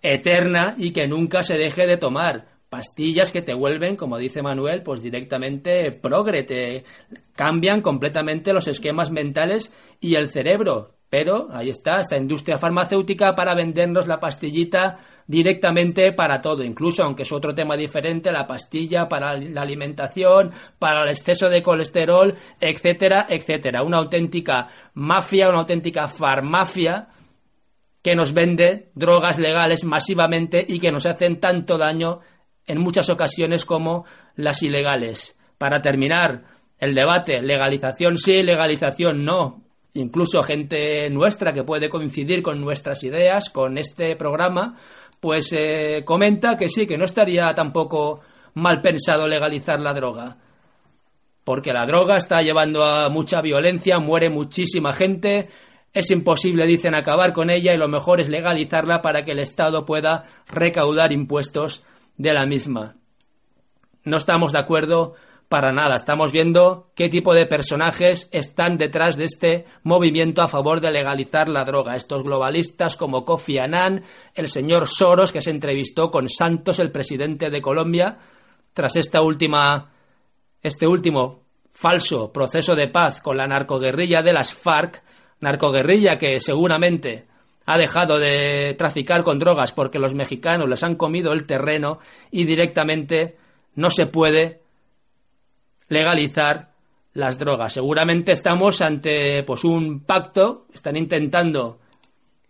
eterna y que nunca se deje de tomar. Pastillas que te vuelven, como dice Manuel, pues directamente progre, te cambian completamente los esquemas mentales y el cerebro. Pero ahí está, esta industria farmacéutica para vendernos la pastillita directamente para todo, incluso aunque es otro tema diferente, la pastilla para la alimentación, para el exceso de colesterol, etcétera, etcétera. Una auténtica mafia, una auténtica farmacia que nos vende drogas legales masivamente y que nos hacen tanto daño en muchas ocasiones como las ilegales. Para terminar, el debate, legalización sí, legalización no. Incluso gente nuestra que puede coincidir con nuestras ideas, con este programa, pues eh, comenta que sí, que no estaría tampoco mal pensado legalizar la droga. Porque la droga está llevando a mucha violencia, muere muchísima gente, es imposible, dicen, acabar con ella y lo mejor es legalizarla para que el Estado pueda recaudar impuestos de la misma. No estamos de acuerdo para nada. Estamos viendo qué tipo de personajes están detrás de este movimiento a favor de legalizar la droga. Estos globalistas como Kofi Annan, el señor Soros, que se entrevistó con Santos, el presidente de Colombia, tras esta última, este último falso proceso de paz con la narcoguerrilla de las FARC, narcoguerrilla que seguramente ha dejado de traficar con drogas porque los mexicanos les han comido el terreno y directamente no se puede legalizar las drogas. Seguramente estamos ante pues un pacto, están intentando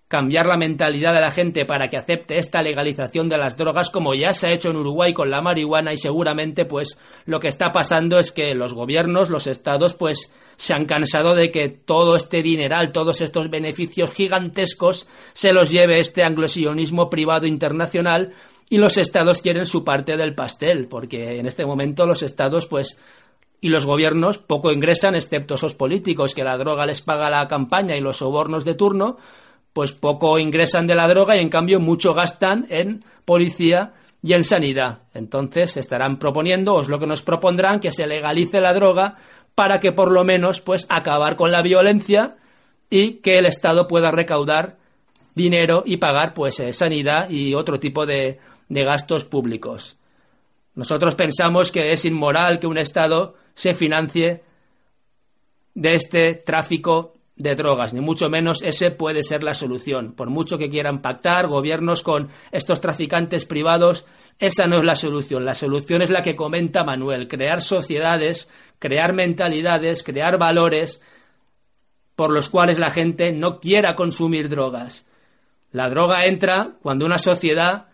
cambiar la mentalidad de la gente para que acepte esta legalización de las drogas como ya se ha hecho en Uruguay con la marihuana y seguramente pues lo que está pasando es que los gobiernos, los estados pues se han cansado de que todo este dineral, todos estos beneficios gigantescos se los lleve este anglosionismo privado internacional y los estados quieren su parte del pastel porque en este momento los estados pues y los gobiernos poco ingresan excepto esos políticos que la droga les paga la campaña y los sobornos de turno pues poco ingresan de la droga y en cambio mucho gastan en policía y en sanidad. Entonces estarán proponiendo, o es lo que nos propondrán, que se legalice la droga para que por lo menos pues acabar con la violencia y que el Estado pueda recaudar dinero y pagar pues eh, sanidad y otro tipo de, de gastos públicos. Nosotros pensamos que es inmoral que un Estado se financie de este tráfico de drogas, ni mucho menos ese puede ser la solución. Por mucho que quieran pactar gobiernos con estos traficantes privados, esa no es la solución. La solución es la que comenta Manuel, crear sociedades, crear mentalidades, crear valores por los cuales la gente no quiera consumir drogas. La droga entra cuando una sociedad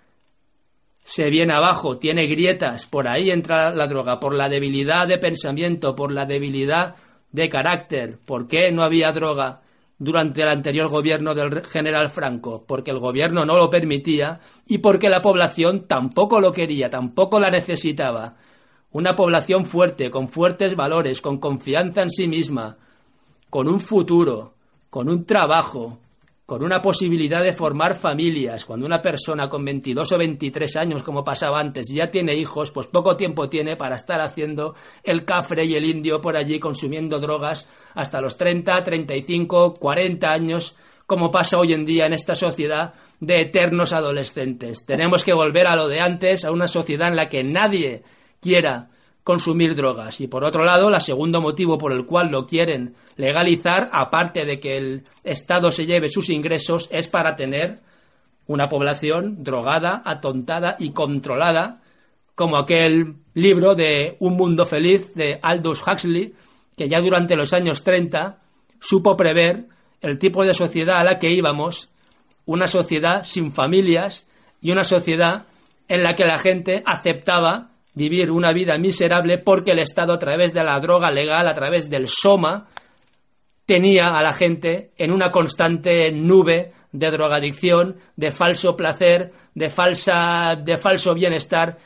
se viene abajo, tiene grietas, por ahí entra la droga, por la debilidad de pensamiento, por la debilidad de carácter. ¿Por qué no había droga durante el anterior gobierno del general Franco? Porque el gobierno no lo permitía y porque la población tampoco lo quería, tampoco la necesitaba. Una población fuerte, con fuertes valores, con confianza en sí misma, con un futuro, con un trabajo, con una posibilidad de formar familias. Cuando una persona con 22 o 23 años, como pasaba antes, ya tiene hijos, pues poco tiempo tiene para estar haciendo el cafre y el indio por allí consumiendo drogas hasta los 30, 35, 40 años, como pasa hoy en día en esta sociedad de eternos adolescentes. Tenemos que volver a lo de antes, a una sociedad en la que nadie quiera consumir drogas. Y por otro lado, el segundo motivo por el cual lo quieren legalizar, aparte de que el Estado se lleve sus ingresos, es para tener una población drogada, atontada y controlada, como aquel libro de Un mundo feliz de Aldous Huxley, que ya durante los años 30 supo prever el tipo de sociedad a la que íbamos, una sociedad sin familias y una sociedad en la que la gente aceptaba vivir una vida miserable porque el Estado a través de la droga legal, a través del SOMA, tenía a la gente en una constante nube de drogadicción, de falso placer, de, falsa, de falso bienestar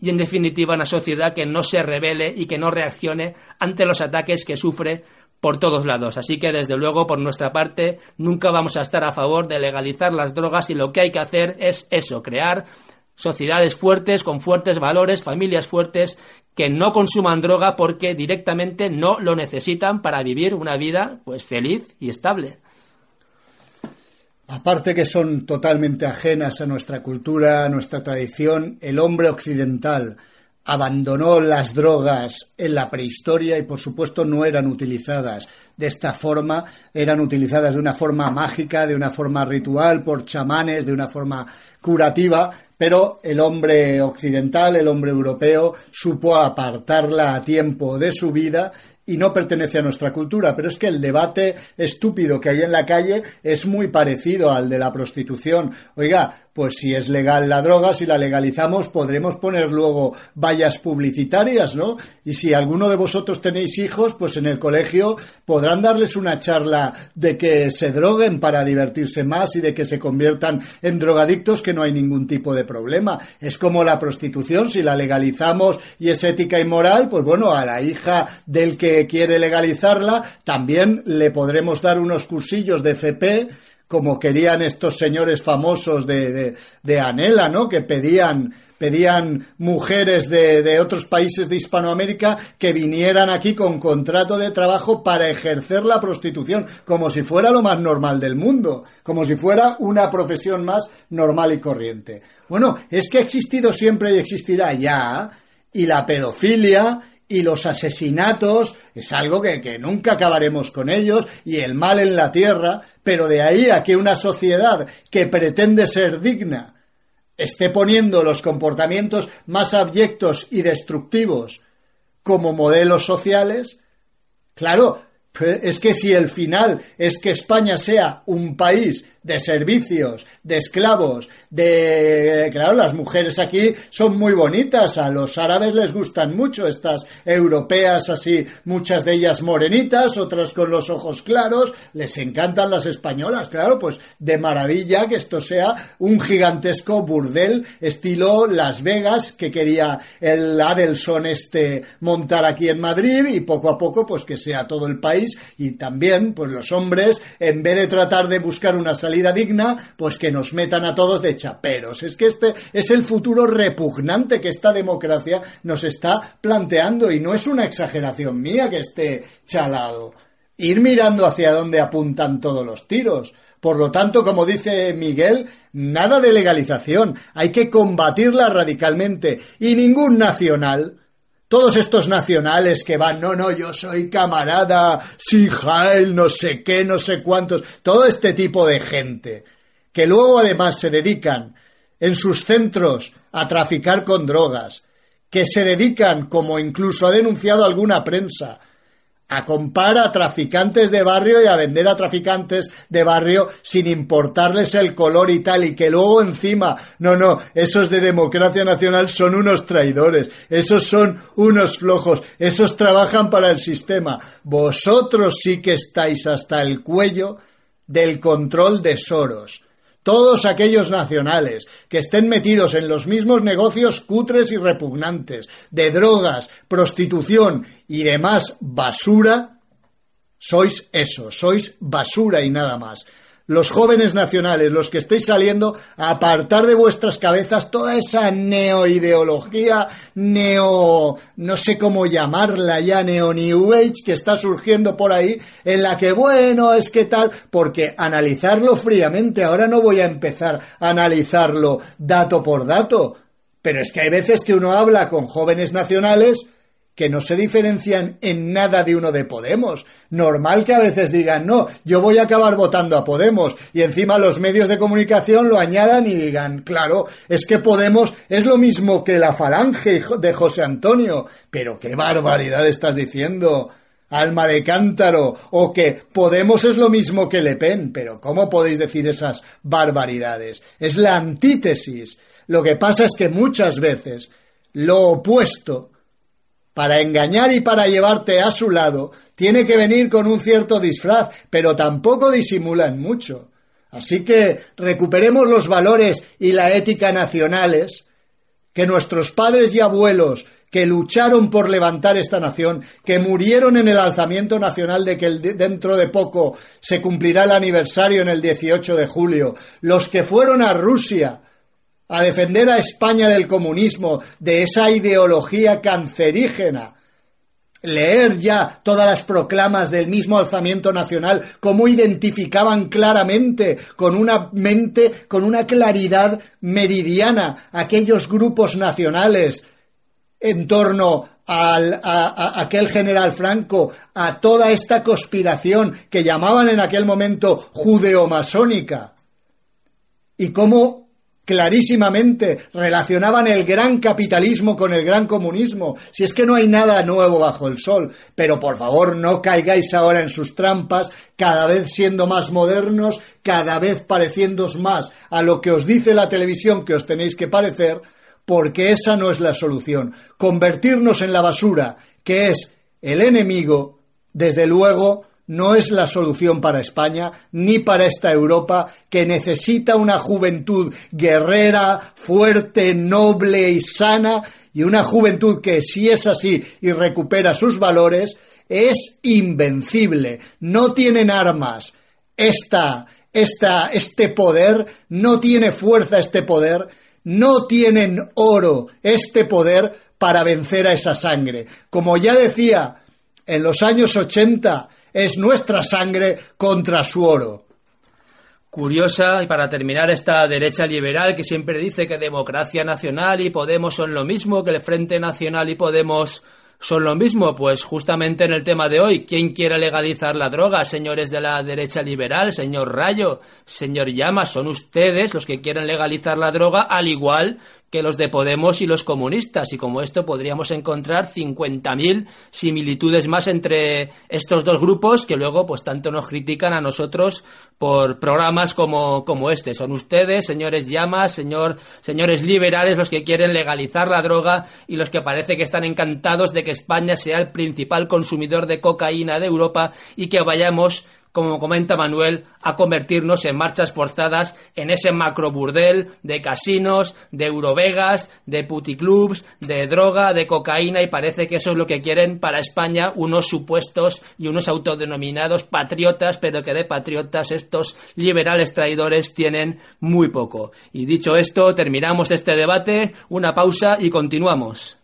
y en definitiva una sociedad que no se revele y que no reaccione ante los ataques que sufre por todos lados. Así que desde luego por nuestra parte nunca vamos a estar a favor de legalizar las drogas y lo que hay que hacer es eso, crear sociedades fuertes, con fuertes valores, familias fuertes, que no consuman droga porque directamente no lo necesitan para vivir una vida pues feliz y estable. Aparte que son totalmente ajenas a nuestra cultura, a nuestra tradición, el hombre occidental abandonó las drogas en la prehistoria y por supuesto no eran utilizadas de esta forma, eran utilizadas de una forma mágica, de una forma ritual, por chamanes, de una forma curativa, pero el hombre occidental, el hombre europeo, supo apartarla a tiempo de su vida y no pertenece a nuestra cultura, pero es que el debate estúpido que hay en la calle es muy parecido al de la prostitución. Oiga, pues si es legal la droga, si la legalizamos, podremos poner luego vallas publicitarias, ¿no? Y si alguno de vosotros tenéis hijos, pues en el colegio podrán darles una charla de que se droguen para divertirse más y de que se conviertan en drogadictos, que no hay ningún tipo de problema. Es como la prostitución, si la legalizamos y es ética y moral, pues bueno, a la hija del que quiere legalizarla también le podremos dar unos cursillos de FP como querían estos señores famosos de, de, Anela, ¿no? Que pedían, pedían mujeres de, de, otros países de Hispanoamérica que vinieran aquí con contrato de trabajo para ejercer la prostitución, como si fuera lo más normal del mundo, como si fuera una profesión más normal y corriente. Bueno, es que ha existido siempre y existirá ya, y la pedofilia y los asesinatos es algo que, nunca acabaremos con ellos y el mal en la tierra, pero de ahí a que una sociedad que pretende ser digna esté poniendo los comportamientos más abyectos y destructivos como modelos sociales, claro, Es que si el final es que España sea un país de servicios, de esclavos, de... Claro, las mujeres aquí son muy bonitas, a los árabes les gustan mucho estas europeas así, muchas de ellas morenitas, otras con los ojos claros, les encantan las españolas, claro, pues de maravilla que esto sea un gigantesco burdel estilo Las Vegas que quería el Adelson este montar aquí en Madrid y poco a poco pues que sea todo el país y también pues los hombres en vez de tratar de buscar una salida digna, pues que nos metan a todos de chaperos. Es que este es el futuro repugnante que esta democracia nos está planteando y no es una exageración mía que esté chalado. Ir mirando hacia dónde apuntan todos los tiros. Por lo tanto, como dice Miguel, nada de legalización, hay que combatirla radicalmente y ningún nacional todos estos nacionales que van, no, no, yo soy camarada, sí, Jael, no sé qué, no sé cuántos, todo este tipo de gente, que luego además se dedican en sus centros a traficar con drogas, que se dedican, como incluso ha denunciado alguna prensa, a comprar a traficantes de barrio y a vender a traficantes de barrio sin importarles el color y tal, y que luego encima, no, no, esos de democracia nacional son unos traidores, esos son unos flojos, esos trabajan para el sistema. Vosotros sí que estáis hasta el cuello del control de Soros todos aquellos nacionales que estén metidos en los mismos negocios cutres y repugnantes, de drogas, prostitución y demás basura, sois eso, sois basura y nada más los jóvenes nacionales, los que estéis saliendo, a apartar de vuestras cabezas toda esa neoideología, neo, no sé cómo llamarla ya, neo New Age que está surgiendo por ahí, en la que, bueno, es que tal, porque analizarlo fríamente, ahora no voy a empezar a analizarlo dato por dato, pero es que hay veces que uno habla con jóvenes nacionales que no se diferencian en nada de uno de Podemos. Normal que a veces digan, no, yo voy a acabar votando a Podemos y encima los medios de comunicación lo añadan y digan, claro, es que Podemos es lo mismo que la falange de José Antonio. Pero qué barbaridad estás diciendo. Alma de cántaro, o que Podemos es lo mismo que Le Pen, pero ¿cómo podéis decir esas barbaridades? Es la antítesis. Lo que pasa es que muchas veces lo opuesto para engañar y para llevarte a su lado, tiene que venir con un cierto disfraz, pero tampoco disimulan mucho. Así que recuperemos los valores y la ética nacionales que nuestros padres y abuelos que lucharon por levantar esta nación, que murieron en el alzamiento nacional de que dentro de poco se cumplirá el aniversario en el 18 de julio, los que fueron a Rusia a defender a España del comunismo, de esa ideología cancerígena. Leer ya todas las proclamas del mismo alzamiento nacional, cómo identificaban claramente, con una mente, con una claridad meridiana, aquellos grupos nacionales en torno al, a, aquel general Franco, a toda esta conspiración que llamaban en aquel momento judeomasónica, y cómo clarísimamente relacionaban el gran capitalismo con el gran comunismo, si es que no hay nada nuevo bajo el sol, pero por favor no caigáis ahora en sus trampas, cada vez siendo más modernos, cada vez pareciéndos más a lo que os dice la televisión que os tenéis que parecer, porque esa no es la solución. Convertirnos en la basura, que es el enemigo, desde luego, no es la solución para España ni para esta Europa que necesita una juventud guerrera, fuerte, noble y sana y una juventud que si es así y recupera sus valores es invencible. No tienen armas. Esta, esta, este poder no tiene fuerza este poder, no tienen oro este poder para vencer a esa sangre. Como ya decía en los años 80 es nuestra sangre contra su oro. Curiosa, y para terminar, esta derecha liberal que siempre dice que democracia nacional y Podemos son lo mismo, que el Frente Nacional y Podemos son lo mismo, pues justamente en el tema de hoy, ¿quién quiere legalizar la droga? Señores de la derecha liberal, señor Rayo, señor Llama, son ustedes los que quieren legalizar la droga, al igual que los de Podemos y los comunistas. Y como esto podríamos encontrar 50.000 similitudes más entre estos dos grupos que luego pues tanto nos critican a nosotros por programas como, como este. Son ustedes, señores llamas, señor, señores liberales, los que quieren legalizar la droga y los que parece que están encantados de que España sea el principal consumidor de cocaína de Europa y que vayamos como comenta Manuel, a convertirnos en marchas forzadas en ese macroburdel de casinos, de eurovegas, de puticlubs, de droga, de cocaína y parece que eso es lo que quieren para España unos supuestos y unos autodenominados patriotas, pero que de patriotas estos liberales traidores tienen muy poco. Y dicho esto, terminamos este debate, una pausa y continuamos.